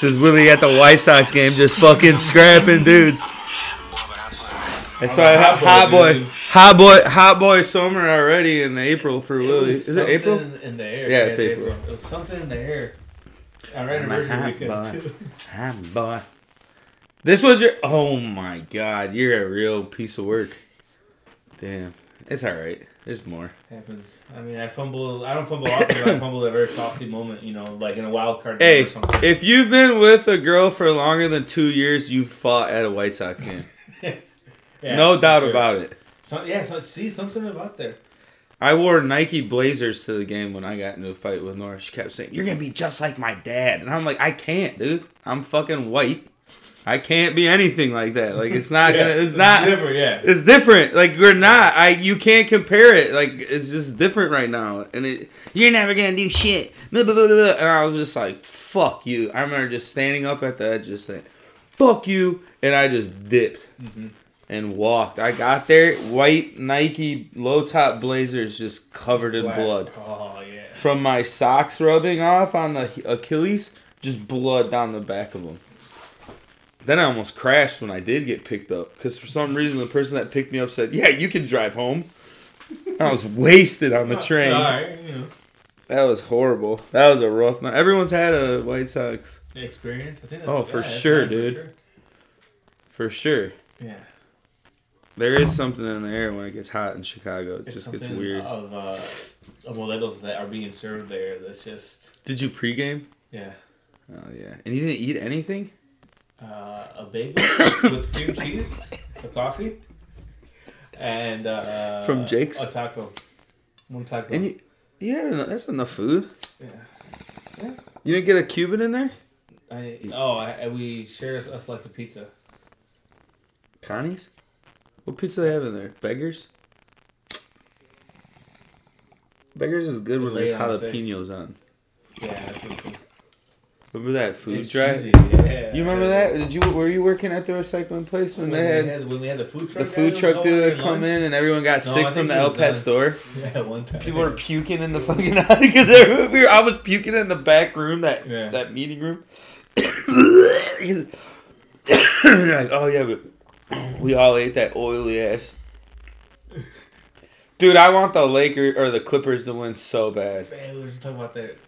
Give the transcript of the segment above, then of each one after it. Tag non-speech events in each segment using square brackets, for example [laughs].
This is Willie at the White Sox game, just fucking scrapping dudes. That's why hot, hot boy, hot boy, hot boy summer already in April for Willie. Is it April? In the air. Yeah, it's April. It was something in the air. I ran My a hot boy. too. Hot boy. This was your. Oh my god, you're a real piece of work. Damn, it's all right. There's more. Happens. I mean, I fumble. I don't fumble often, but I [coughs] fumbled at a very costly moment. You know, like in a wild card Hey, game or something. if you've been with a girl for longer than two years, you've fought at a White Sox [laughs] game. Yeah, no doubt sure. about it. So, yeah, so, see something about there. I wore Nike Blazers to the game when I got into a fight with Nora. She kept saying, "You're gonna be just like my dad," and I'm like, "I can't, dude. I'm fucking white. I can't be anything like that. Like it's not [laughs] Yeah, gonna. It's not. different, yeah. It's different. Like we're not. I. You can't compare it. Like it's just different right now. And it. You're never gonna do shit. Blah, blah, blah, blah. And I was just like, "Fuck you." I remember just standing up at the edge, just saying, "Fuck you," and I just dipped mm-hmm. and walked. I got there, white Nike low top blazers just covered in blood Oh yeah. from my socks rubbing off on the Achilles. Just blood down the back of them. Then I almost crashed when I did get picked up because for some reason the person that picked me up said, "Yeah, you can drive home." I was wasted on the [laughs] train. All right, you know, That was horrible. That was a rough night. Everyone's had a White Sox experience. I think. That's Oh, for sure, for dude. sure. for sure. Yeah. There is something in the air when it gets hot in Chicago. It It's just gets weird. Of, uh, of modelos that are being served there. That's just Did you pregame? yeah. Oh yeah, and you didn't eat anything. Uh, a bagel with cream [coughs] cheese, a coffee, and uh, From Jake's? a taco. One taco. And you, you had enough, that's enough food. yeah. You didn't get a Cuban in there? I oh I, we shared a, a slice of pizza. Connie's? What pizza they have in there? Beggars? Beggars is good when there's jalapenos on. Yeah, that's really cool. Remember that food It's drive? cheesy, yeah. You remember that? Did you were you working at the recycling place when When, they had had, when we had the food truck? the food truck dude come lunch? in and everyone got No, sick from the he El Pastor? [laughs] Yeah, one time. People were puking in the [laughs] fucking because [laughs] we were, I was puking in the back room that Yeah. that meeting room. [coughs] like, oh yeah, but [coughs] we all ate that oily ass. Dude, I want the Lakers or the Clippers to win so bad. Man, we were just talking about that.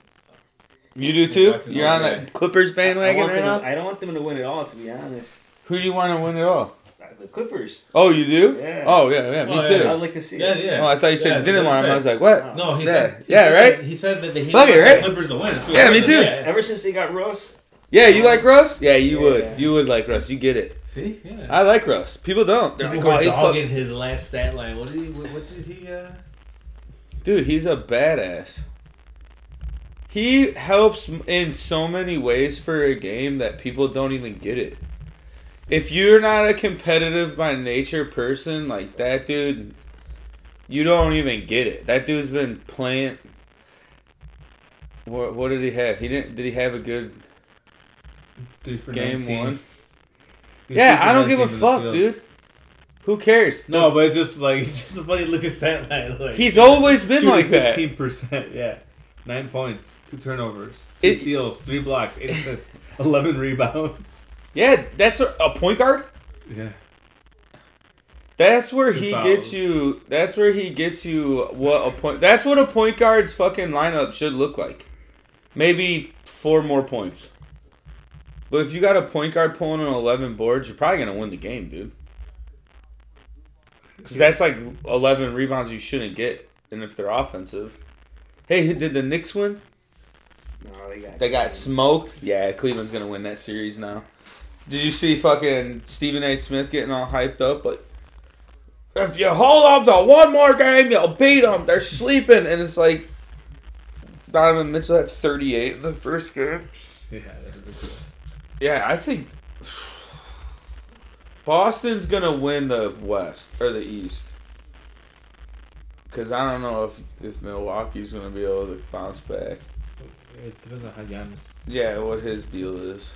You do too? You're on day. that Clippers bandwagon right now? to, I don't want them to win at all, to be honest. Who do you want to win at all? The Clippers. Oh, you do? Yeah. Oh yeah, yeah, me Oh, too. yeah. I'd like to see Yeah, it. yeah. Oh, I thought you said Yeah, you didn't want him. I was like, what? No, he Yeah. said. he Yeah, said right? he said that he Fuck it, wants right? the Clippers to win. Yeah, me too. Ever since they got Russ, Yeah, you like Russ? Yeah, you Yeah. would. You would like Russ. You get it. See, yeah. I like Russ. People don't. They're People like, were oh, dogging his last stat line. What did he? What, what did he? Uh... Dude, he's a badass. He helps in so many ways for a game that people don't even get it. If you're not a competitive by nature person like that dude, you don't even get it. That dude's been playing. What what did he have? He didn't. Did he have a good game 19. one? He's Yeah, I don't give a 19 in the fuck, dude. Who cares? No, but it's just like [laughs] it's just a funny look at stat line. Like, he's always been like that. Fifteen percent, yeah. Nine points, two turnovers, two It- steals, three blocks, eight assists, [laughs] eleven rebounds. Yeah, that's a, a point guard. Yeah, That's where Two he fouls. gets you. That's where he gets you. What a point. That's what a point guard's fucking lineup should look like. Maybe four more points. But if you got a point guard pulling on eleven boards, you're probably gonna win the game, dude. Because that's like eleven rebounds you shouldn't get, and if they're offensive. Hey, did the Knicks win? No, they got They got smoked. Yeah, Cleveland's gonna win that series now. Did you see fucking Stephen A. Smith getting all hyped up? Like, if you hold up to one more game, you'll beat them. They're sleeping, and it's like Donovan Mitchell had 38 in the first game. yeah. That's ridiculous. Yeah, I think Boston's gonna win the West or the East. Cause I don't know if if Milwaukee's gonna be able to bounce back. It depends on how Giannis. Yeah, what his deal is.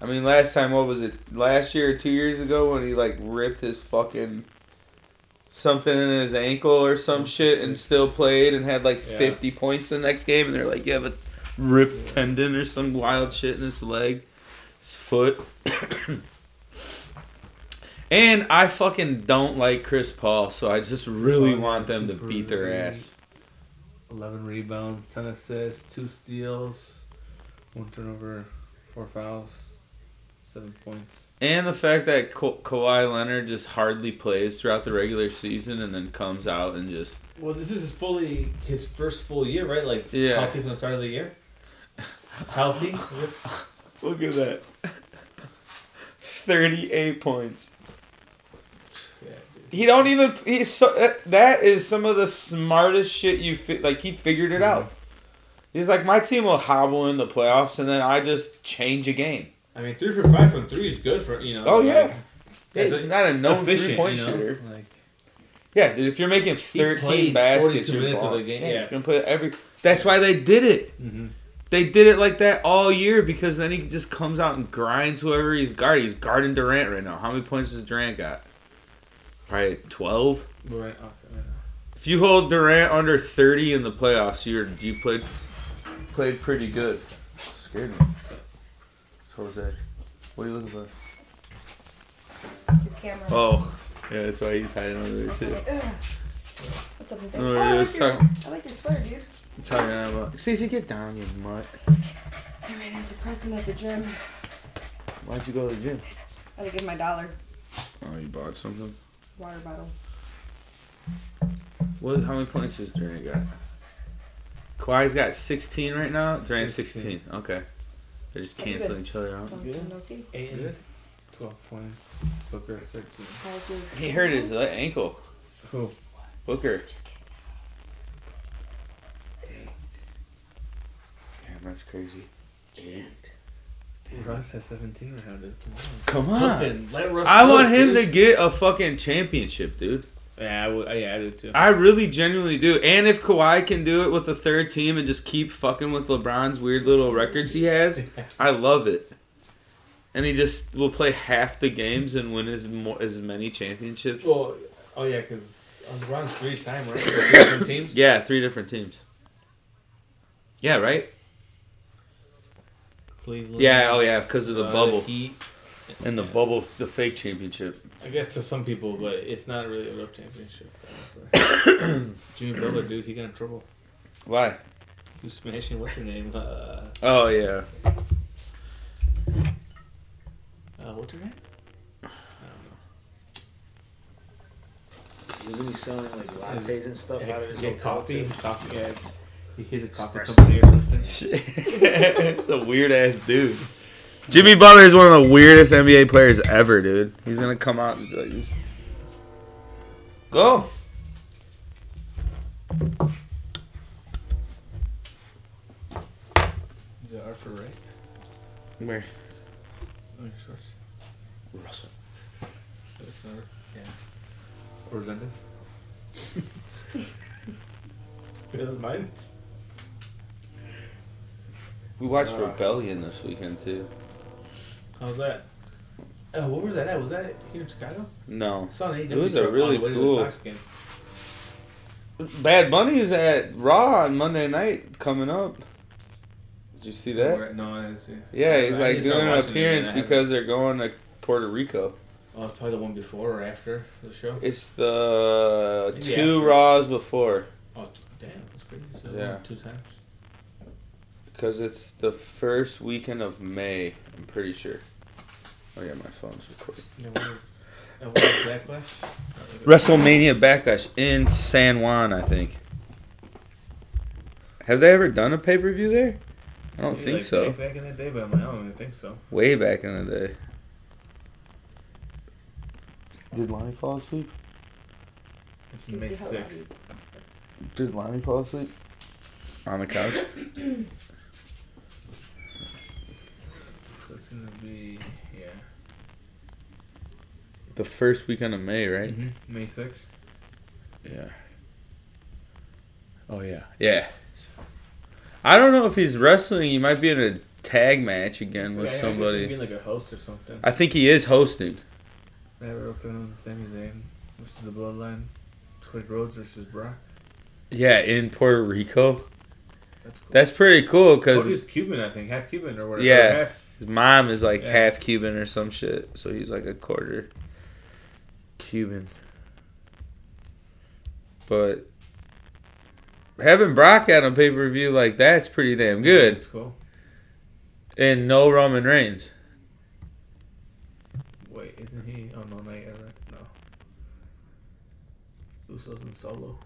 I mean, last time, what was it? Last year or two years ago when he like ripped his fucking something in his ankle or some shit and still played and had like Yeah. 50 points the next game and they're like, yeah, but ripped tendon or some wild shit in his leg, his foot. [coughs] and I fucking don't like Chris Paul, so I just really Oh, want them to beat their ass. 11 rebounds, 10 assists, 2 steals, 1 turnover, 4 fouls, 7 points. And the fact that Ka- Kawhi Leonard just hardly plays throughout the regular season and then comes out and just Well, this is his fully his first full year, right? Like Yeah. healthy from the start of the year. Healthy. [laughs] look at that, [laughs] thirty-eight points. He don't even. He's so. that- That is some of the smartest shit you fi- like. He figured it out. He's like, my team will hobble in the playoffs, and then I just change a game. I mean, three for five from three is good for you know. Oh, yeah. like, Yeah, that's not a known efficient, three-point you know? shooter. Like, Yeah, dude. If you're making thirteen baskets, you're minutes of the game, Yeah, yeah. he's gonna put every. That's why they did it. mm-hmm. They did it like that all year because then he just comes out and grinds whoever he's guarding. He's guarding Durant right now. How many points has Durant got? Probably twelve. right. Okay. If you hold Durant under thirty in the playoffs, you're you played played pretty good. Scared me. Jose, what are you looking for? Your camera. Oh, yeah, that's why he's hiding over there What's too. What's up, Jose? No, oh, it oh, I, is like your, talking- I like your sweater, dude. I'm talking about. Cece, get down, you mutt. I ran into Preston at the gym. Why'd you go to the gym? I had to give my dollar Oh, you bought something. Water bottle. What? How many points does Durant got? Kawhi's got 16 right now. Durant's 16. 16. Okay. They're just Pretty canceling each other out. Long Good. no see. Eight and twelve points. Booker thirteen. How's your He hurt his le- ankle. Who? Booker. Damn, that's crazy. Russ has seventeen right now, dude. Come Come on. on. Let Russ I cook, want him dude. to get a fucking championship, dude. Yeah, I would. Yeah, I do too. I really genuinely do. And if Kawhi can do it with a third team and just keep fucking with LeBron's weird little records he has, I love it. And he just will play half the games and win as more as many championships. well, oh yeah, because on LeBron's three time right. Three different [coughs] teams. Yeah, three different teams. Yeah, right. Cleveland. Yeah, oh yeah, because of the uh, bubble Heat. and the Yeah. bubble, the fake championship. I guess to some people, but it's not really a real championship. honestly. [coughs] Jimmy Butler, dude, he got in trouble. Why? He was smashing what's her name? Uh, Oh yeah, uh what's her name? I Wasn't he selling like lattes and stuff don't out of his Yeah, hotel, coffee, too? coffee. Yeah, he he's a coffee company or something. [laughs] it's [laughs] a weird ass dude. Jimmy Butler is one of the weirdest NBA players ever, dude. He's gonna come out and be like, this- "Go." Is it Arthur Ray? Where? Oh, your shorts. Russell. So it's not. Yeah. Or Zendes. [laughs] that was mine. We watched Uh, Rebellion this weekend too. How's that? Oh, what was that at? Was that here in Chicago? No, I saw an AEW It was a really the way to the cool-. Bad Bunny is at Raw on Monday night coming up. Did you see that? No, I didn't see. Yeah, he's I like doing an appearance because they're going to Puerto Rico. Oh, it's probably the one before or after the show. It's the Maybe two after. Raws before Oh, damn, that's crazy. So Yeah. Two times. Because it's the first weekend of May. I'm pretty sure. Oh yeah, my phone's recording. Yeah, when was- uh, when Backlash? WrestleMania Backlash in San Juan, I think. Have they ever done a pay per view there? I don't Maybe, think like, so. Back, back in the day, but I'm like, I don't even think so. Way back in the day. Did Lonnie fall asleep? It's May see how loud 6th. Did Lonnie fall asleep? On the couch? [clears throat] So it's gonna be yeah. the first weekend of May, right? hmm May 6th. Yeah. Oh yeah. Yeah. I don't know if he's wrestling. He might be in a tag match again with guess somebody. he'd be like a host or something. I think he is hosting. They have Earl Kevin with Sami Zayn versus the Bloodline. Cody Rhodes versus Brock. Yeah, in Puerto Rico. That's cool. That's pretty cool because Cody's Cuban, I think, half Cuban or whatever. Yeah. half- his mom is like Yeah. half Cuban or some shit, so he's like a quarter Cuban. But having Brock out on pay per view like that's pretty damn good, That's cool. and no Roman Reigns. Wait, isn't he? Oh no, right? No. Usos and Solo.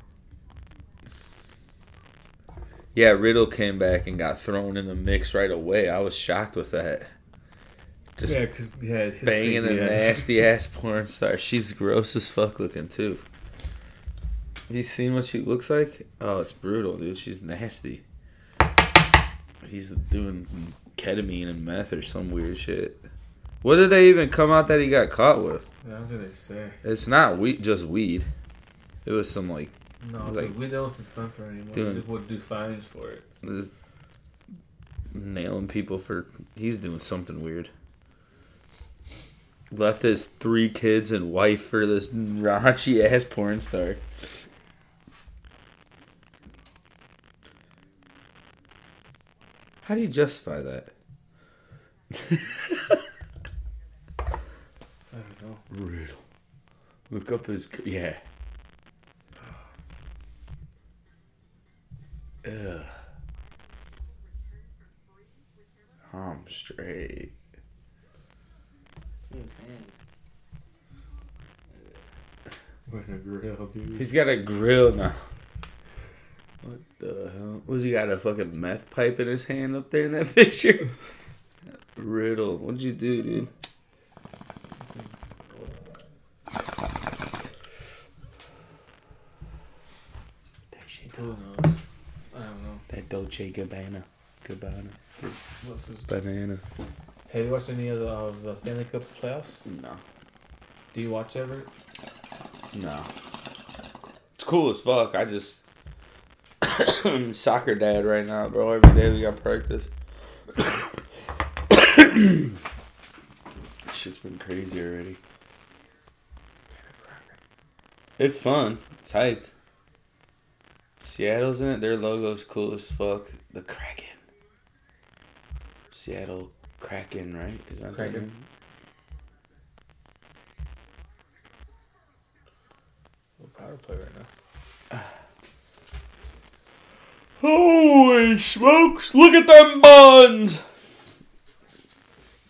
Yeah, Riddle came back and got thrown in the mix right away. I was shocked with that. Just yeah, because yeah, his banging a nasty ass porn star. She's gross as fuck looking too. Have you seen what she looks like? Oh, it's brutal, dude. She's nasty. He's doing ketamine and meth or some weird shit. What did they even come out that he got caught with? Yeah, what did they say? It's not weed, just weed. It was some like No, like, like- we don't suspend for anymore. Doing- We just would do fines for it. just nailing people for. He's doing something weird. Left his three kids and wife for this raunchy ass porn star. How do you justify that? [laughs] I don't know. Riddle. Look up his. Yeah. Ugh. I'm straight. His hand. We're a grill, dude. He's got a grill now. What the hell? Was he got a fucking meth pipe in his hand up there in that [laughs] picture? Riddle, what'd you do, dude? That shit, Who knows? I don't know. that Dolce Gabbana, Gabbana, What's this? banana. Have you watched any of the, of the Stanley Cup playoffs? No, Do you watch ever? no. It's cool as fuck. I just [coughs] soccer dad right now, bro. Every day we got practice. [coughs] Shit's been crazy already. It's fun. It's hyped. Seattle's in it. Their logo's cool as fuck. The Kraken. Seattle Kraken, right? Is that Kraken. power play right now? [sighs] Holy smokes! Look at them buns.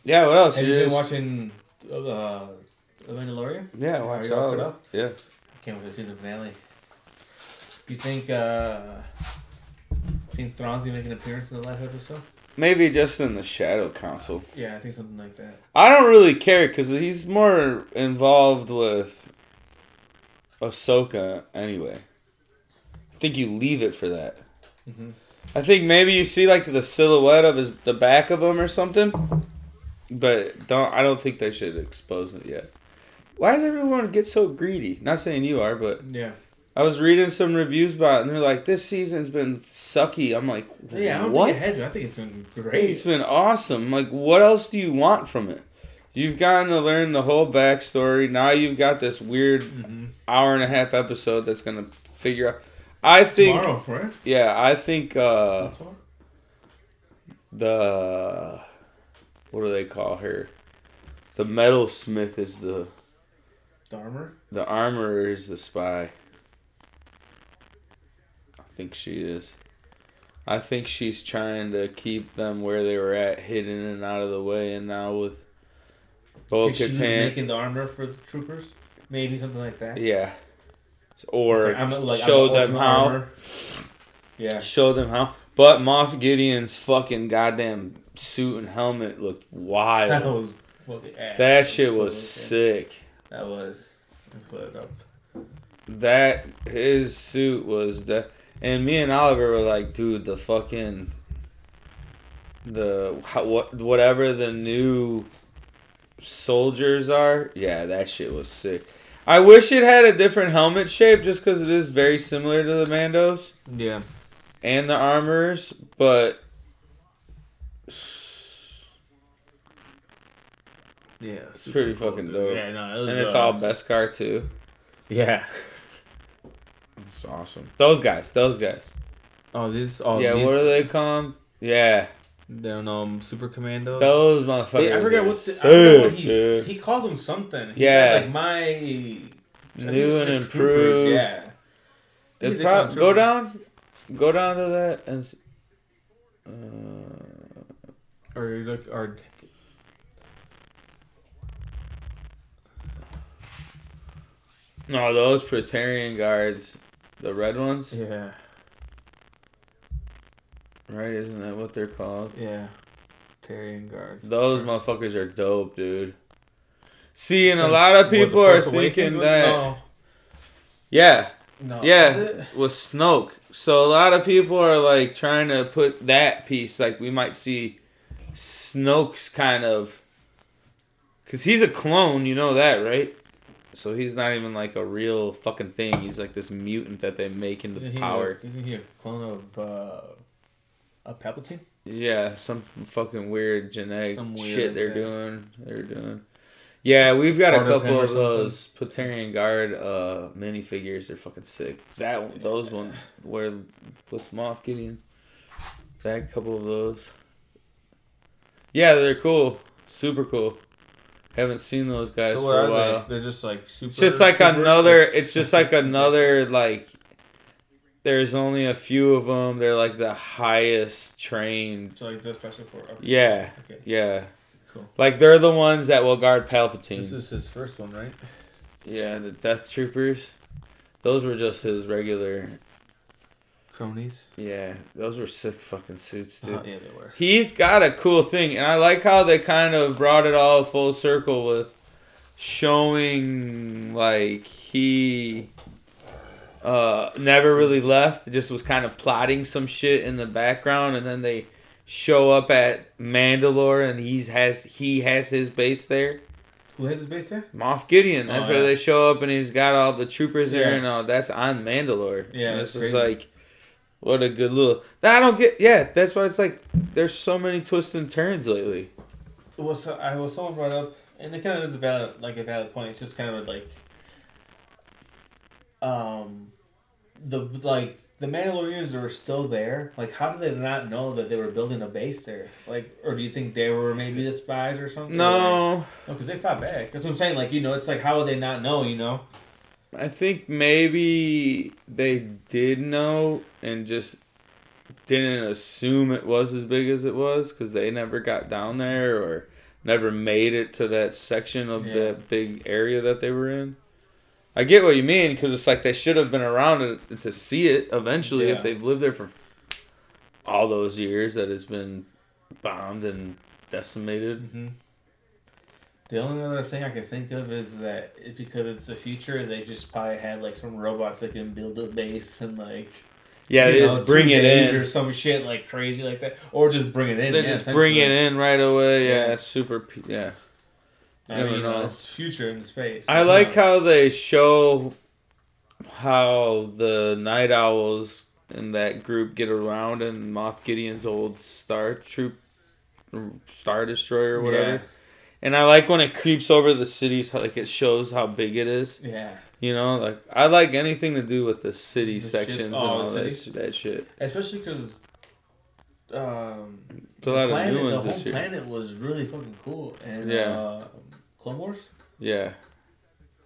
Yeah. What else? Have you been watching uh, The Mandalorian? Yeah, watch all all. caught of up? Yeah. I can't wait to see the finale. Do you think uh, think Thrawn's gonna make an appearance in the last episode? Maybe just in the Shadow Council. Yeah, I think something like that. I don't really care because he's more involved with Ahsoka anyway. I think you leave it for that. hmm I think maybe you see like the silhouette of his the back of him or something, but don't. I don't think they should expose it yet. Why does everyone get so greedy? Not saying you are, but Yeah. I was reading some reviews about it, and they're like, "This season's been sucky." I'm like, Yeah, I don't "What?" think. I think it's been great. It's been awesome. Like, what else do you want from it? You've gotten to learn the whole backstory. Now you've got this weird Mhm. hour and a half episode that's gonna figure out. I think, Tomorrow, right? yeah, I think uh, the what do they call her? The metalsmith is the Dharma? the armorer is the spy. I think she is. I think she's trying to keep them where they were at, hidden and out of the way. And now with Bo Think she was Katan, making the armor for the troopers? Maybe something like that. yeah, or I'm like, show them how. armor. Yeah. Show them how. But Moff Gideon's fucking goddamn suit and helmet looked wild. That was well, yeah, that shit was sick. That was. Put it up. That his suit was the, and me and Oliver were like, dude, the fucking, the what whatever the new soldiers are, yeah, that shit was sick. I wish it had a different helmet shape, just because it is very similar to the Mandos Yeah. and the armors, but Yeah. It's pretty fucking dope. Yeah, no, it was, and it's uh, all Beskar too. Yeah. [laughs] It's awesome. Those guys, those guys. Oh, these. Oh, yeah, these, what do they call 'em? Yeah, They're um super commandos. those motherfuckers. They- I forget are what the, I forgot what sick, he he called them something. He Yeah. said, like my new and Troopers, improved. Yeah. They They prob- go down, go down to that and. s- Uh, Or you look or no, those Praetorian guards, the red ones, yeah right? Isn't that what they're called? yeah. Tyrion guards. Those motherfuckers are dope, dude. See, and a lot of what, people are Force thinking that, yeah, No. No. Yeah. Is it? with Snoke. So a lot of people are like trying to put that piece, like we might see Snoke's kind of, because he's a clone, you know that, right? So he's not even like a real fucking thing. He's like this mutant that they make into Isn't he power. A, isn't he a clone of uh, a Palpatine? Yeah, some fucking weird genetic weird, shit they're yeah. doing. They're doing. Yeah, we've got a Part of him couple or of those Praetorian Guard uh minifigures. They're fucking sick. That one- those one where with Moff Gideon. That couple of those. Yeah, they're cool. Super cool. Haven't seen those guys So for a while. they? They're just like super. It's just like super- another. It's just like another like. There's only a few of them. They're like the highest trained. So like the special for. Okay. Yeah, Okay. yeah. Cool. Like they're the ones that will guard Palpatine. This is his first one, right? yeah, the Death Troopers. Those were just his regular. Cronies. Yeah, those were sick fucking suits, dude. Uh, yeah, they were. He's got a cool thing, and I like how they kind of brought it all full circle with showing like he uh never really left, just was kind of plotting some shit in the background, and then they show up at Mandalore, and he's has he has his base there. Who has his base there? Moff Gideon. That's Oh, where yeah. they show up, and he's got all the troopers there, Yeah. and all that's on Mandalore. Yeah, and it's just like, what a good little. I don't get. Yeah, that's why it's like. There's so many twists and turns lately. Well, so I was someone brought up, and it kind of is a valid, like a valid point. It's just kind of like, um, the like the Mandalorians are still there. Like, how did they not know that they were building a base there? Like, or do you think they were maybe the spies or something? No, no, because they fought back. That's what I'm saying. Like, you know, it's like how would they not know? You know? I think maybe they did know and just didn't assume it was as big as it was because they never got down there or never made it to that section of Yeah. that big area that they were in. I get what you mean because it's like they should have been around it to see it eventually Yeah. if they've lived there for all those years that it's been bombed and decimated. Mm-hmm. The only other thing I can think of is that it, because it's the future, they just probably had like some robots that can build a base and like Yeah, they know, just bring it in. or some shit like crazy like that, or just bring it in. They yeah, just bring it in right away. Yeah, it's super. pe- Yeah. I Never mean, know, it's future in space. I like how they show how the night owls in that group get around in Moff Gideon's old star troop, star destroyer or whatever. Yeah. And I like when it creeps over the cities, like it shows how big it is. Yeah, You know, like I like anything to do with the city The sections oh, and all that, that shit. especially because um, There's a lot the planet, the whole planet was really fucking cool, and Yeah. uh, Clone Wars. Yeah,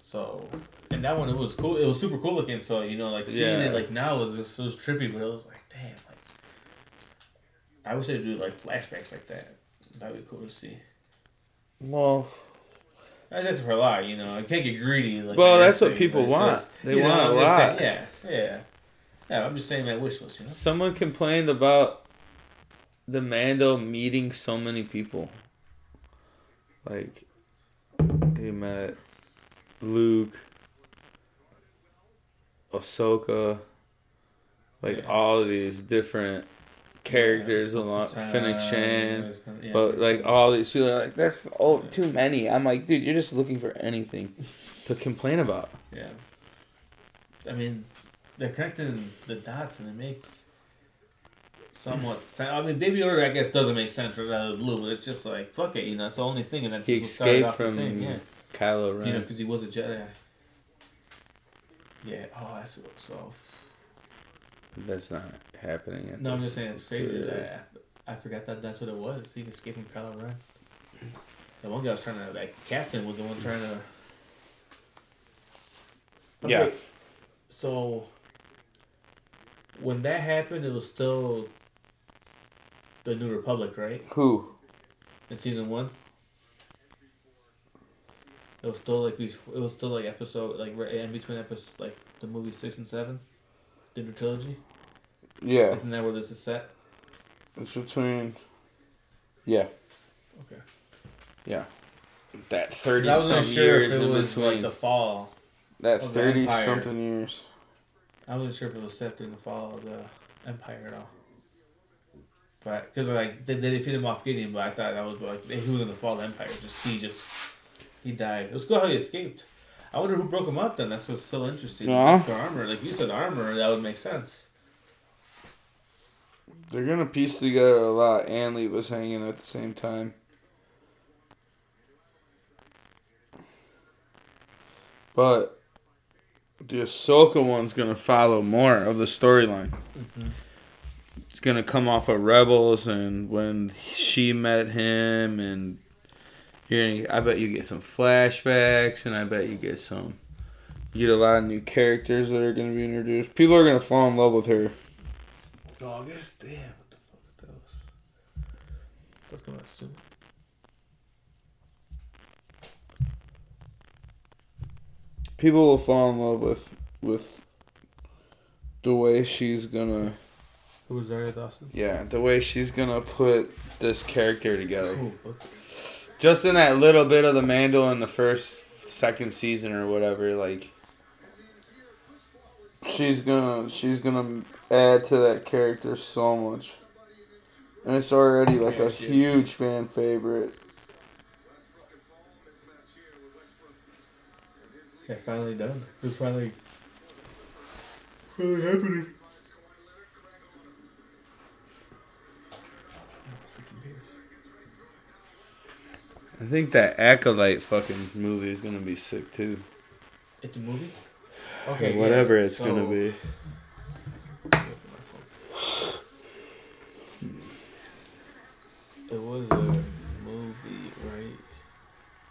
So, and that one it was cool. It was super cool looking. So you know, like seeing Yeah. it like now was just it was trippy, but it was like damn, like I wish they'd do like flashbacks like that. That'd be cool to see. Well, guess for a lot, you know, I can't get greedy. Like Well, that's what people want. just- They you want a I'm just saying- lot. yeah, yeah, yeah. I'm just saying that wish list. You know, someone complained about the Mando meeting so many people. Like he met Luke, Ahsoka, like Yeah. all of these different characters along Fennec Shand. Yeah. But like all these people are like, that's oh too many. I'm like, dude, you're just looking for anything to complain about. Yeah. I mean, they're connecting the dots and it makes somewhat sense. I mean, Baby Yoda, I guess, doesn't make sense right out of the blue, but it's just like, fuck it, you know, it's the only thing, and that's He just what started escaped from yeah. Kylo Ren. You know, because he was a Jedi. Yeah, oh, that's what, so. That's not happening. At No, I'm just saying it's crazy. So, that I, I forgot that that's what it was. He escaped from Kylo Ren. The one guy was trying to like Captain was the one trying to. Yeah. So when that happened, it was still the New Republic, right? Who? In season one. It was still like bef- it was still like episode like right in between episodes like the movie six and seven, the new trilogy. Yeah, Isn't that where this is set? it's between. Yeah, Okay. yeah. That thirty I wasn't some sure years if it in was between. like the fall. that of the thirty Empire. something years. I wasn't sure if it was set during the fall of the Empire at all. But because like they, they defeated Moff Gideon, but I thought that was like he was in the fall of the Empire. Just he just he died. It was cool how he escaped. I wonder who broke him up. Then that's what's so interesting. Yeah. The armor, like you said, armor that would make sense. They're gonna piece together a lot. Anley was hanging at the same time. But the Ahsoka one's gonna follow more of the storyline. Mm-hmm. It's gonna come off of Rebels and when she met him and here I bet you get some flashbacks and I bet you get some you get a lot of new characters that are gonna be introduced. People are gonna fall in love with her. August, damn, what the fuck is that? That's gonna assume. people will fall in love with with the way she's gonna Who was Zaria Dawson? yeah the way she's gonna put this character together Ooh, okay. Just in that little bit of the Mandel in the first second season or whatever like she's gonna she's gonna add to that character so much and it's already like a Yeah, she is. huge fan favorite Yeah, finally done. It's finally. Finally happening. I think that acolyte fucking movie is gonna be sick too It's a movie. or Okay. whatever yeah, it's so- gonna oh. be It was a movie, right?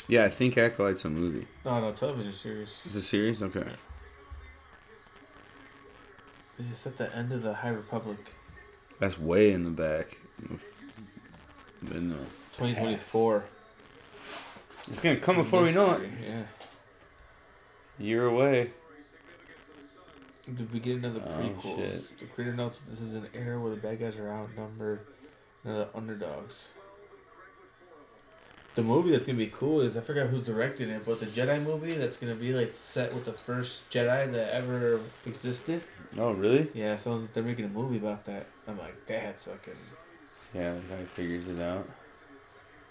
yeah I think acolyte's a movie No, no, television series. it's a series okay It's at the end of the High Republic, That's way in the back. In the, 2024. It's gonna come before we know it. Yeah. Year away. The beginning of the Oh, prequels. shit. The creator notes that this is an era where the bad guys are outnumbered and the underdogs. The movie that's gonna be cool is I forgot who's directing it, but the Jedi movie that's gonna be like set with the first Jedi that ever existed. Oh really? Yeah, so they're making a movie about that. I'm like, that's fucking. Yeah, the guy figures it out.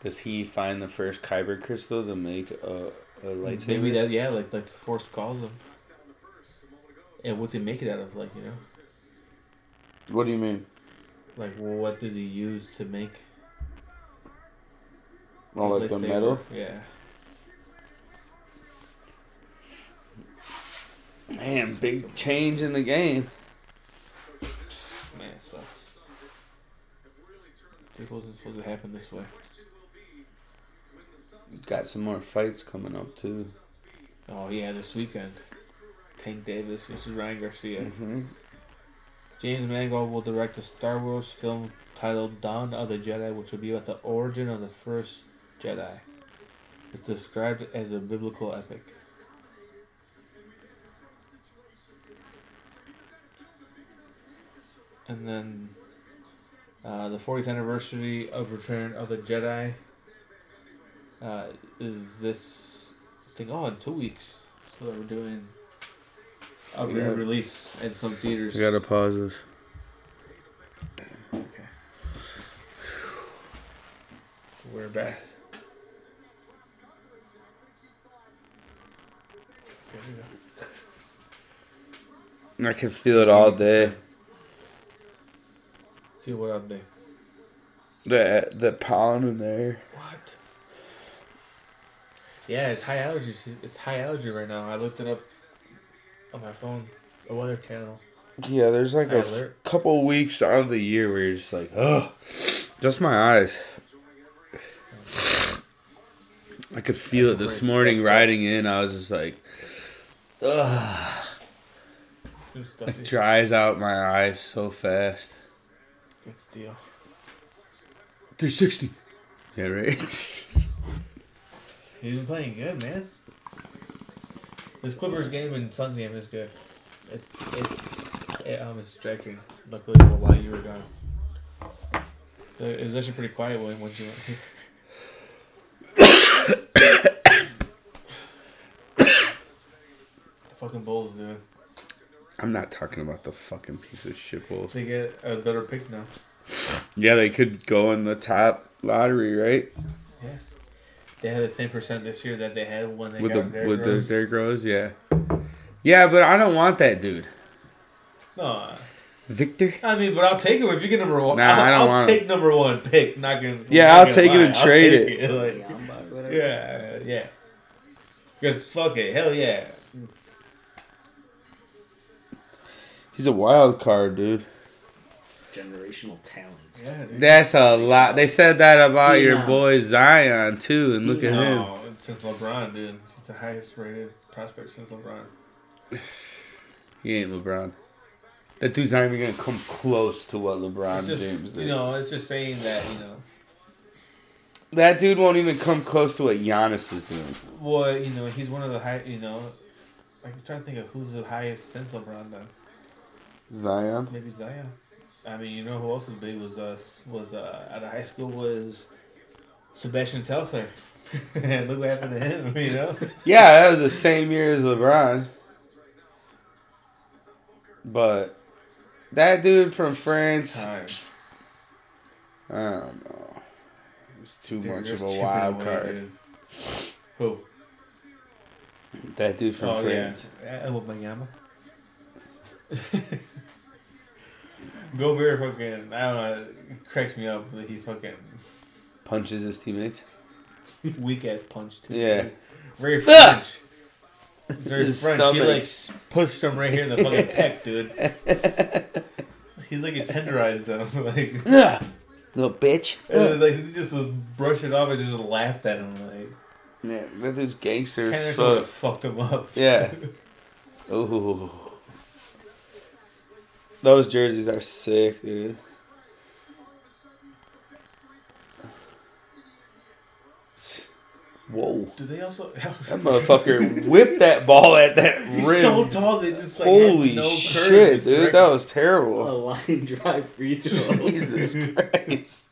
Does he find the first Kyber crystal to make a, a lightsaber? Maybe that, yeah, like like the Force calls him. And what's he make it out of? Like you know, What do you mean? like well, what does he use to make? Oh, like the metal? Yeah. Man, big change in the game. Man, it sucks. It wasn't supposed to happen this way. Got some more fights coming up too. Oh yeah, this weekend. Tank Davis versus Ryan Garcia. Mm-hmm. James Mangold will direct a Star Wars film titled Dawn of the Jedi, which will be about the origin of the first Jedi. It's described as a biblical epic. And then uh, the 40th anniversary of Return of the Jedi uh, is this thing. Oh, in two weeks. So we're doing a We re-release in some theaters. We gotta pause this. Okay. We're back. There we go. I can feel it all day. See what there. The the pollen in there. What? Yeah, it's high allergy. It's high allergy right now. I looked it up on my phone, a weather channel. Yeah, there's like a Alert. f- couple weeks out of the year where you're just like, ugh, just my eyes. I could feel it this morning riding in. I was just like, ugh, it dries out my eyes so fast. Good steal. 360. Yeah, right. He's been playing good, man. This Clippers game and Suns game is good. It's it's it, um it's distracting. Luckily, while you were gone, it was actually pretty quiet when once you went. [coughs] the fucking Bulls, dude. I'm not talking about the fucking piece of shit bulls. They get a better pick now. Yeah, they could go in the top lottery, right? Yeah. They had the same percent this year that they had when they with the got Derrick with the Derrick Rose, yeah. Yeah, but I don't want that dude. No, Victor? I mean, but I'll take him if you get number one. Nah, I'll, I don't I'll want take number one pick. Not gonna. Yeah, not I'll gonna take it and I'll trade take it. [laughs] Like, Yeah, I'm about whatever. yeah, yeah. Because fuck it, hell yeah. He's a wild card, dude. Generational talent. Yeah, dude. That's a lot. They said that about your boy Zion too, and look at him. Oh, no, since LeBron, dude, he's the highest rated prospect since LeBron. [sighs] He ain't LeBron. That dude's not even gonna come close to what LeBron just, James did. you know, it's just saying that you know, that dude won't even come close to what Giannis is doing. well, you know, he's one of the high, you know, like I'm trying to think of who's the highest since LeBron. Then Zion. maybe Zion. I mean, you know who else was big was uh was uh out of high school was Sebastian Telfair. [laughs] and look what happened to him, you know. [laughs] Yeah, that was the same year as LeBron. But that dude from France, Time. I don't know. It's too Dude, much of a wild card. Who? That dude from oh France. yeah, El Mayama. [laughs] Gobert fucking I don't know. Cracks me up that he fucking Punches his teammates. weak ass punch too. Yeah. Very Ah! French. Very His French. He like pushed him right here in the fucking [laughs] peck, dude. He's like he tenderized him, [laughs] like, Ugh, Little bitch. and, like he just was brushing it off and just laughed at him, like Yeah, that dude's gangster as Henderson would have fucked him up. Yeah. [laughs] Ooh. Those jerseys are sick, dude. Whoa. Do they also? [laughs] That motherfucker whipped that ball at that [laughs] He's rim. so tall. They just like Holy no curve, shit, dude. direct- That was terrible. A terrible. line drive free throw. [laughs] Jesus Christ.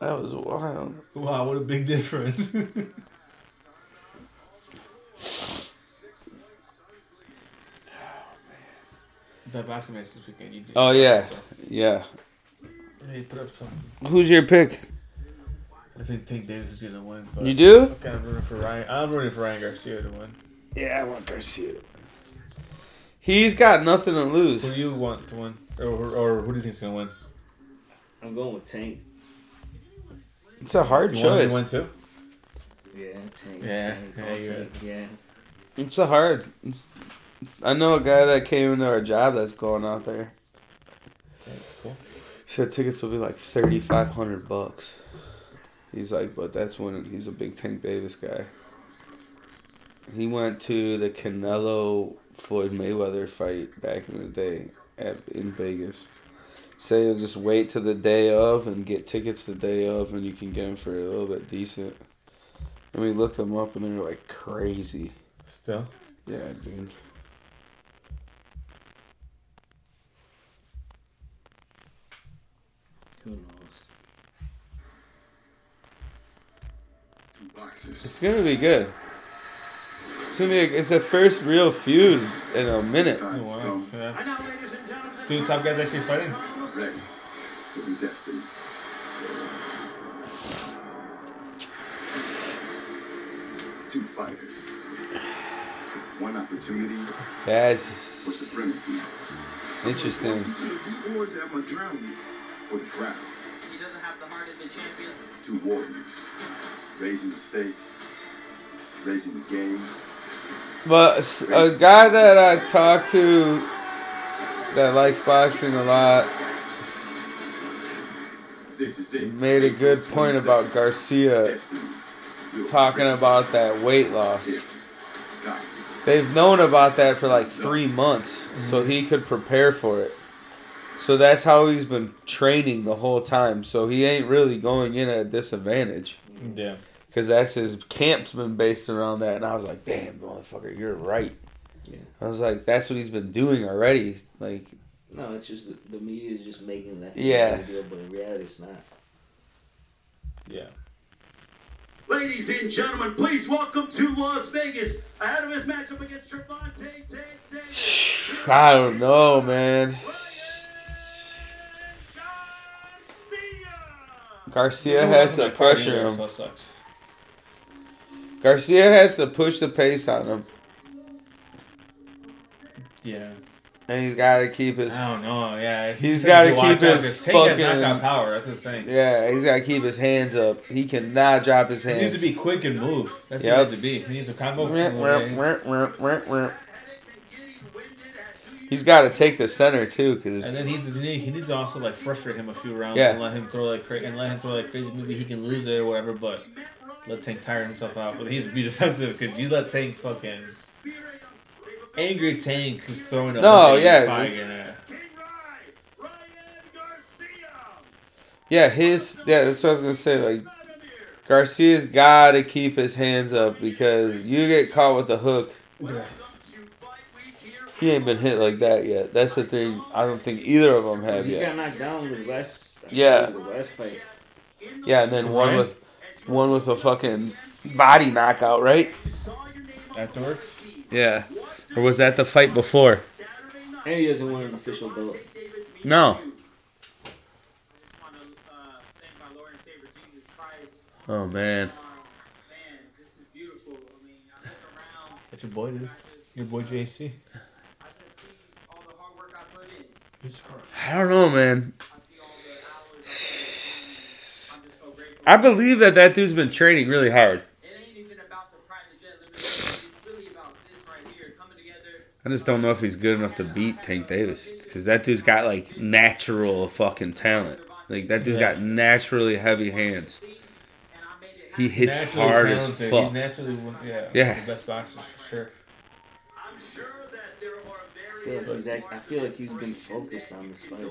That was wild. Wow, what a big difference. That boxing match this weekend. You did- Oh, yeah. Yeah. They put up some. Who's your pick? I think Tank Davis is gonna win. But You do? I'm kind of rooting for Ryan. I'm rooting for Ryan Garcia to win. Yeah, I want Garcia. He's got nothing to lose. Who do you want to win, or, or who do you think's gonna win? I'm going with Tank. It's a hard You want choice. to win too? Yeah, Tank. Yeah, Tank, yeah, I'll you're- take- yeah. It's a hard. It's, I know a guy that came into our job that's going out there. That's cool. Said tickets will be like thirty five hundred bucks. He's like, but that's when he's a big Tank Davis guy. He went to the Canelo Floyd Mayweather fight back in the day at in Vegas. Say you'll just wait to the day of and get tickets the day of, and you can get them for a little bit decent. And we looked them up, and they were like crazy. Still, Yeah, dude. Who knows? Two boxers. It's gonna be good. It's gonna be. A, it's the first real feud in a minute. oh, wow. yeah. Two top guys actually fighting. Ready to be destinies. Two fighters. One opportunity Yeah, for it's supremacy. interesting. Welcome to the beat wars at Madrone for the crowd. He doesn't have the heart of the champion. Two warriors. Raising the stakes. Raising the game. But a guy that I talked to that likes boxing a lot This is it. made a good point about Garcia talking about that weight loss. Here. Got it. They've known about that for like three months, so mm-hmm. he could prepare for it. So that's how he's been training the whole time. So he ain't really going in at a disadvantage Yeah. Because that's his camp's been based around that. And I was like, damn, motherfucker, you're right. Yeah. I was like, that's what he's been doing already. Like, No, it's just the, the media is just making that Yeah. deal, but in reality, it's not. Yeah. Ladies and gentlemen, please welcome to Las Vegas ahead of his matchup against Gervonta Tank [sighs] I don't know, man. Garcia has to pressure him. So it sucks. Garcia has to push the pace on him, Yeah. and he's got to keep his I don't know. Yeah. He's gotta keep his, his 'cause Tank has fucking- knockout power. That's his thing. Yeah, he's got to keep his hands up. He cannot drop his hands. He needs to be quick and move. That's Yep. what he needs to be. He needs to combo. He's got to take the center too, because And then he's he needs to also like frustrate him a few rounds Yeah. and let him throw like cra- and let him throw like crazy. Maybe he can lose it or whatever, but let Tank tire himself out. But he's be defensive because you let Tank fucking angry Tank who's throwing a No, yeah, spike in yeah, his yeah. That's what I was gonna say. Like Garcia's got to keep his hands up because you get caught with the hook. He ain't been hit like that yet. That's the thing. I don't think either of them have he yet. got knocked down with his last. Yeah. it was the last fight. Yeah, and then one with one with a fucking body knockout, right? Afterwards, Yeah. Or was that the fight before? And he doesn't win an official belt. No. Just want to thank my Lord and Savior Jesus Christ. Oh man. Man, this is beautiful. I mean, I look around. that's your boy, dude. Your boy JC. I just see all the hard work I put in. I don't know, man. I see all the hours. I put in. I'm just so grateful. I believe that that dude's been training really hard. It ain't even about the private jet limousine. It's really about this right here, coming together. I just don't know if he's good enough to beat Tank Davis because that dude's got like natural fucking talent. Like that dude's got naturally heavy hands. And I made it He hits Naturally hard as fuck. He's naturally one, yeah, Yeah. the best boxers for sure. Feel like he's act, I feel like he's been focused on this fight.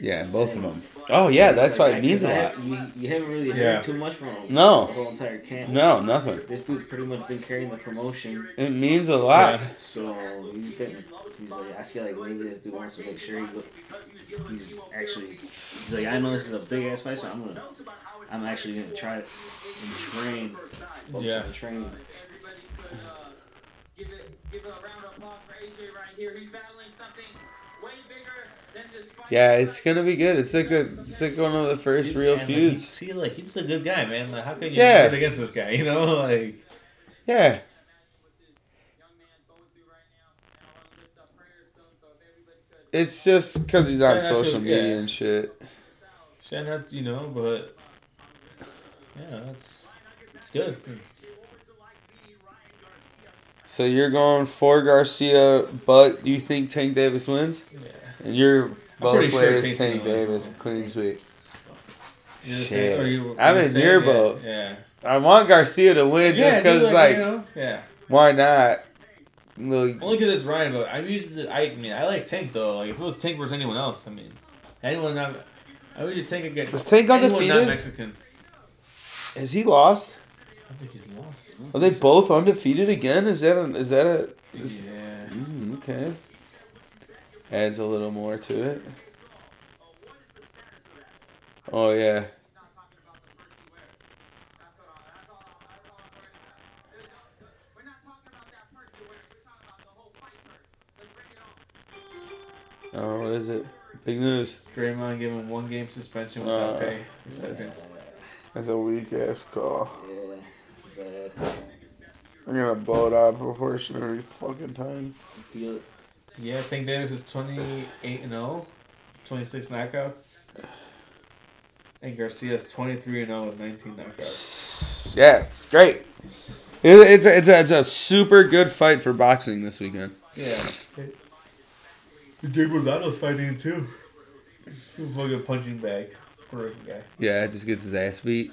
Yeah, both of them. Oh yeah, that's why it means a 'cause I lot. You, you haven't really heard Yeah. too much from him. No. The whole entire camp. No, nothing. This dude's pretty much been carrying the promotion. It means a lot. Yeah. So he's been. He's like, I feel like maybe this dude wants to make sure he look. He's actually. He's like, I know this is a big ass fight, so I'm gonna. I'm actually gonna try it and train. Focus Yeah. on training. Everybody could give it a round of applause for AJ right here. He's battling something way bigger than this fight. Yeah, it's gonna be good. It's like a, it's like one of the first real And, like, feuds. he- see, like he's a good guy, man. Like, how can you Yeah. yeah. against this guy? [laughs] You know, like Yeah. Imagine what this young man's going through right now, and I want to lift up prayers to him. So if everybody could. It's just because he's on Try to- social media yeah. and shit. shout out, you know, but yeah, it's it's good. So you're going for Garcia, but you think Tank Davis wins, Yeah. and you're both sure Tank win. Davis, clean sweep. Shit. or you- I'm in your boat. Yeah. I want Garcia to win just because, dude, like, you know, yeah. why not? Like, Only because it's Ryan, but I'm used to. I mean, I like Tank though. Like if it was Tank versus anyone else, I mean, anyone not. I would just take against. Is Tank undefeated? Not Mexican. has he lost? I think he's lost. Are they both undefeated again? Is that a, is that a? Is, Yeah. Mm, okay. Adds a little more to it. Oh yeah. We're not talking about that purse you're wearing. We're talking about the whole fight purse. Let's bring it on. Oh, what is it? Big news. Draymond gave him one game suspension without Uh, pay. that's- Okay. That's a weak ass call. Yeah. I'm gonna blow it out of proportion every fucking time. Feel it. Yeah, Tank Davis is 28 and 0, 26 knockouts. And Garcia's 23 and 0 with 19 knockouts. Yeah, it's great. It, it's a, it's a, it's a super good fight for boxing this weekend. Yeah. Gabe Rosado's fighting too. he's Fucking punching bag for a guy. Yeah, just gets his ass beat.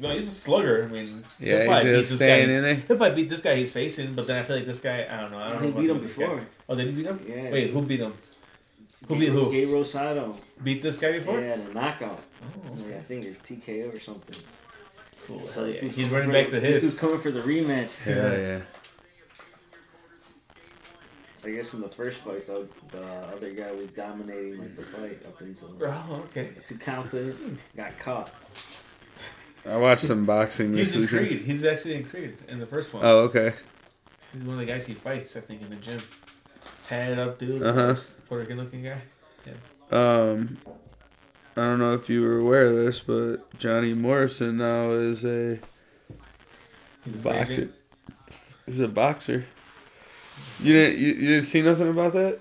No, he's a slugger. I mean, Yeah, he'll probably he's beat this staying guy. in there. He'll probably beat this guy he's facing, but then I feel like this guy, I don't know. I don't They know. what's beat him with guy. before. Oh, did he beat him? Yes. Wait, who beat him? Who beat who? Gabe Rosado. Beat this guy before? Yeah, the knockout. Oh, Yeah, I think it's TKO or something. cool. So this Yeah, he's running for back to the- This is coming for the rematch. Hell yeah. I guess in the first fight though, the other guy was dominating like the fight up until Oh, okay. too confident, got caught. I watched some boxing this He's in weekend. Creed. He's actually in Creed in the first one. Oh, okay. He's one of the guys he fights, I think, in the gym. Tatted up dude. Uh huh. Puerto Rican looking guy. Yeah. Um, I don't know if you were aware of this, but Johnny Morrison now is a He's boxer. He's a boxer. You didn't you, you didn't see nothing about that?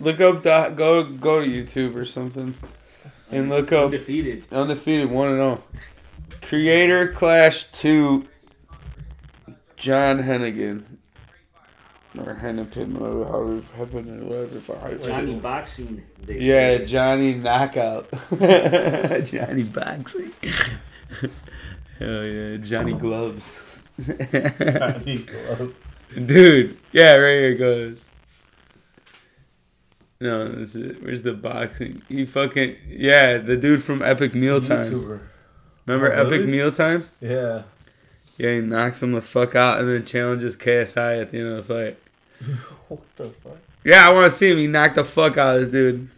Look up the, go go to YouTube or something and look up Undefeated. undefeated one and zero. Creator Clash two. John Hennigan. Or Hennepin, whatever, however, Hennepin, or whatever. if I- Johnny Boxing. They Yeah, say. Johnny Knockout. [laughs] Johnny Boxing. [laughs] Hell yeah, Johnny Gloves. Johnny [laughs] Gloves. Dude, yeah, right here it goes. No, this is where's the boxing? He fucking yeah, the dude from Epic Mealtime. YouTuber. Remember Oh, Epic really? Mealtime? Yeah. Yeah, he knocks him the fuck out and then challenges KSI at the end of the fight. [laughs] What the fuck? Yeah, I want to see him. He knocked the fuck out of this dude.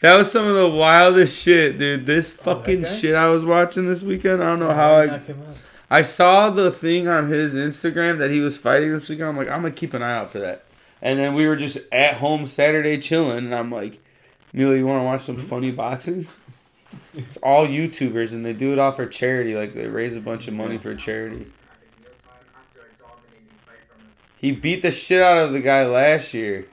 That was some of the wildest shit, dude. This Oh, fucking guy? shit I was watching this weekend. I don't know how I. Knock him out. I saw the thing on his Instagram that he was fighting this weekend. I'm like, I'm gonna keep an eye out for that. And then we were just at home Saturday chilling, and I'm like, Amelia, you want to watch some hmm? funny boxing? It's all YouTubers, and they do it all for charity. Like they raise a bunch of money for charity. He beat the shit out of the guy last year.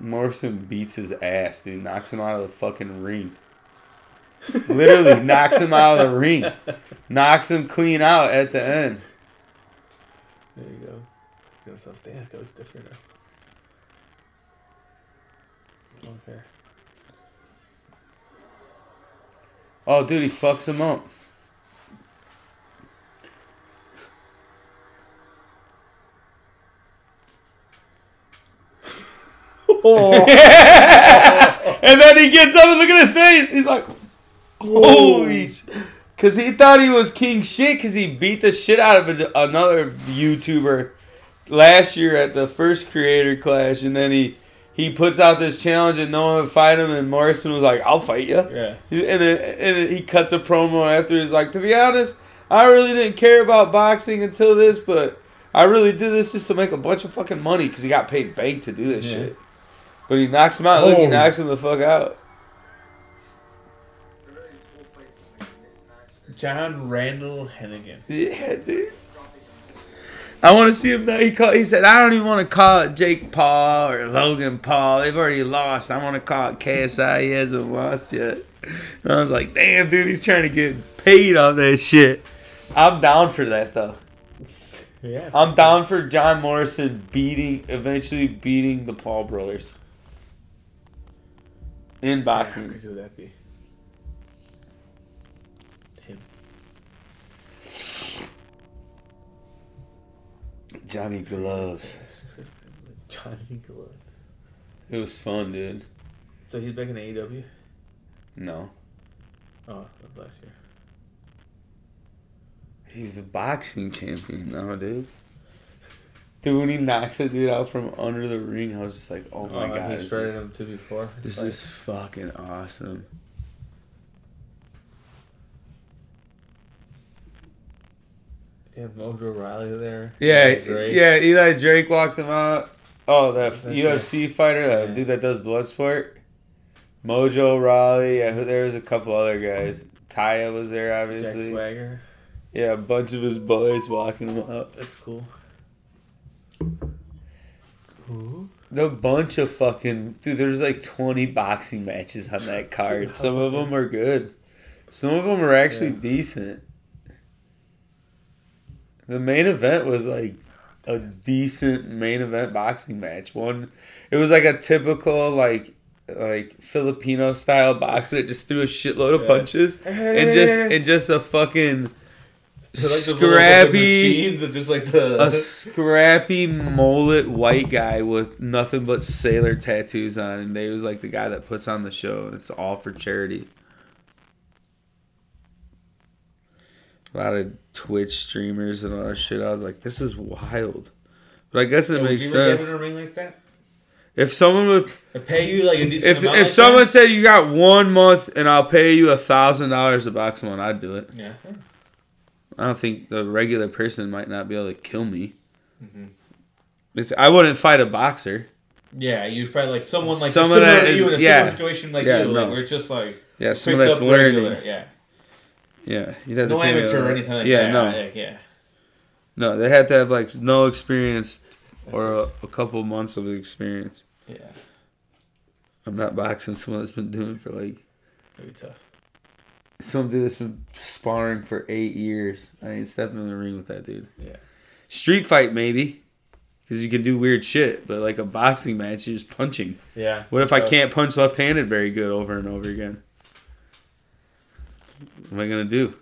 Morrison beats his ass, dude. Knocks him out of the fucking ring. Literally [laughs] knocks him out of the ring. Knocks him clean out at the end. There you go. Doing something. Damn, that looks different now. Okay. Oh, dude, he fucks him up. Oh. [laughs] and then he gets up and look at his face. He's like, holy sh-" Because he thought he was king shit because he beat the shit out of another YouTuber last year at the first creator clash. And then he, he puts out this challenge and no one would fight him. And Morrison was like, I'll fight you. Yeah. And then, and then he cuts a promo after. He's like, to be honest, I really didn't care about boxing until this, but I really did this just to make a bunch of fucking money because he got paid bank to do this Yeah. shit. But he knocks him out. Look, he Oh. knocks him the fuck out. John Randall Hennigan. Yeah, dude. I want to see him now. He called, He said, "I don't even want to call it Jake Paul or Logan Paul. They've already lost. I want to call it KSI. He hasn't lost yet." And I was like, "Damn, dude, he's trying to get paid on that shit." I'm down for that though. Yeah. I'm down for John Morrison beating, eventually beating the Paul brothers in boxing. that be? Johnny Gloves. Johnny Gloves. It was fun, dude. So he's back in AEW? No, Oh, that was last year. he's a boxing champion now, dude. Dude, when he knocks a dude out from under the ring, I was just like, "Oh my Oh, god, he this shredded him to before. this Like, is fucking awesome." Yeah, Mojo Rawley there. Yeah, yeah. Eli Drake walked him out. Oh, that UFC fighter, that Yeah. dude that does blood sport. Mojo Rawley. Yeah, there was a couple other guys. Taya was there, obviously. Jack. Swagger. Yeah, a bunch of his boys walking him out. That's cool. Who? The bunch of fucking dude. There's like 20 boxing matches on that card. [laughs] Some of them are good. Some of them are actually Yeah. decent. The main event was like a decent main event boxing match. One, it was like a typical like like Filipino style boxer that just threw a shitload of Yeah. punches and just [laughs] and just a fucking So, like, those little fucking scrappy just like the a scrappy mullet white guy with nothing but sailor tattoos on, and they was like the guy that puts on the show, and it's all for charity. A lot of Twitch streamers and all that shit. I was like, this is wild, but I guess it Would makes you sense. get in a ring like that? If someone would, They pay you like a decent if amount. if like someone that? said you got one month and I'll pay you a thousand dollars to box one, I'd do it. yeah, I don't think the regular person might not be able to kill me. Mhm. If I wouldn't fight a boxer. yeah, you'd fight like someone like Some of that is- you in a yeah. situation like Yeah, you, like no. where it's just like Yeah, picked someone that's learning. regular, yeah, Yeah, you'd have to no pay amateur or anything like yeah, that. no, like, yeah. no, they had to have like no experience or a, a couple months of experience. Yeah, I'm not boxing someone that's been doing it for like that'd be tough. some dude that's been sparring for eight years. I ain't stepping in the ring with that dude. Yeah. Street fight maybe, because you can do weird shit, but like a boxing match, you're just punching. Yeah. What if I can't punch left-handed very good over and over again? Am I gonna do?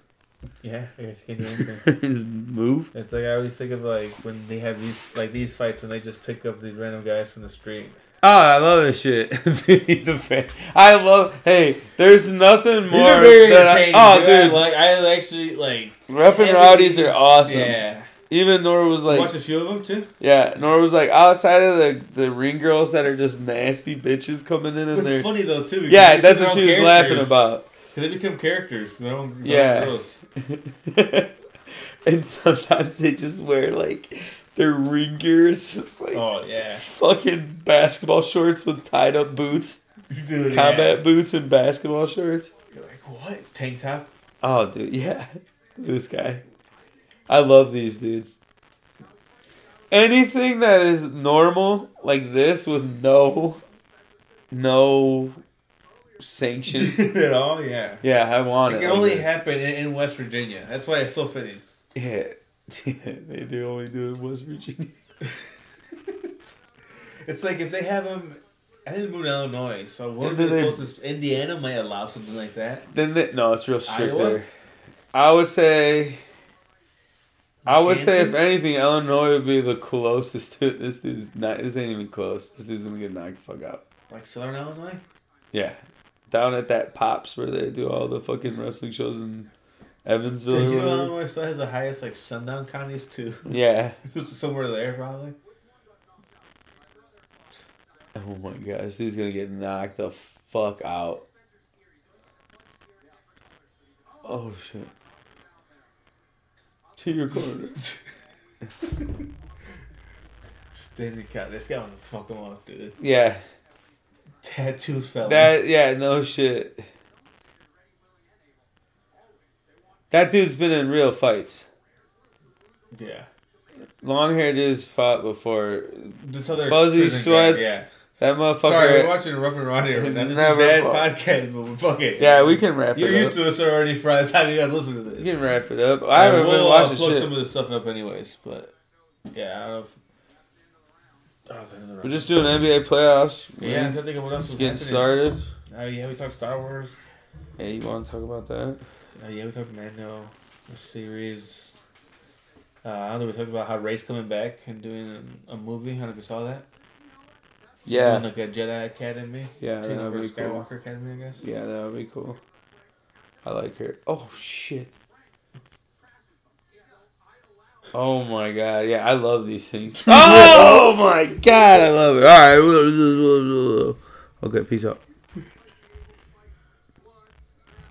Yeah, I guess you can do anything. [laughs] Just move? It's like I always think of like when they have these like these fights when they just pick up these random guys from the street. Oh, I love this shit. [laughs] the fan. I love. Hey, there's nothing more. These are very that I- entertaining. oh, dude. I like I actually like. Rough and Rowdies are awesome. Yeah, Even Nora was like, watch a few of them too. yeah, Nora was like, outside of the the ring girls that are just nasty bitches coming in and they're. funny though too. Yeah, that's what she was characters. laughing about. They become characters. No, own, Yeah. [laughs] and sometimes they just wear like their ring gears, just like Oh yeah. fucking basketball shorts with tied up boots, [laughs] Dude, combat boots, and basketball shorts. You're like what? Tank top. Oh, dude, [laughs] yeah, this guy. I love these, dude. Anything that is normal like this with no, no sanction. [laughs] At all, yeah. Yeah, I want It it. like only this. happen in, in West Virginia. That's why it's so fitting. Yeah, [laughs] they do only do it in West Virginia. [laughs] It's like if they have them. I didn't move to Illinois, so of the they- closest Indiana might allow something like that. Then they, no, it's real strict Iowa? there. I would say. I would say, if anything, Illinois would be the closest to this. Dude's not. This ain't even close. This dude's gonna get knocked the fuck out. Like Southern Illinois. Yeah, down at that Pops where they do all the fucking wrestling shows in Evansville. Did you know. Illinois still has the highest like sundown counties too? [laughs] Yeah. Somewhere there probably. Oh my this dude's gonna get knocked the fuck out. Oh shit. To your corner. [laughs] Standing cat. This guy wanna fuck him up, dude. Yeah. Tattoo fella. That yeah, no shit. That dude's been in real fights. yeah. Long hair dudes fought before. This other Fuzzy prison guy, sweats. Yeah. That motherfucker. Sorry, we're watching Rough and Rowdy now. This is never bad fought. podcast, but fuck it. yeah, we can wrap You're it used up. to this already by the time you guys listen to this. We can wrap it up. I haven't we'll, been uh, watching plug shit. some of this stuff up anyways, but yeah, I don't know. If... Oh, We're just doing NBA playoffs. yeah, I'm trying to think of what else Just getting happening. started. Oh yeah, we talked Star Wars. Yeah, you want to talk about that? Uh, yeah, we talked Mando, the series. Uh, I don't know. We talked about how Rey's coming back and doing a, a movie. I don't know if you saw that. Yeah. Doing, like a Jedi Academy. Yeah, that would be cool. Skywalker Academy, I guess. Yeah, that would be cool. I like her. Oh shit. Oh my god, yeah, I love these things. [laughs] Oh [laughs] my god, I love it. All right, okay, peace out.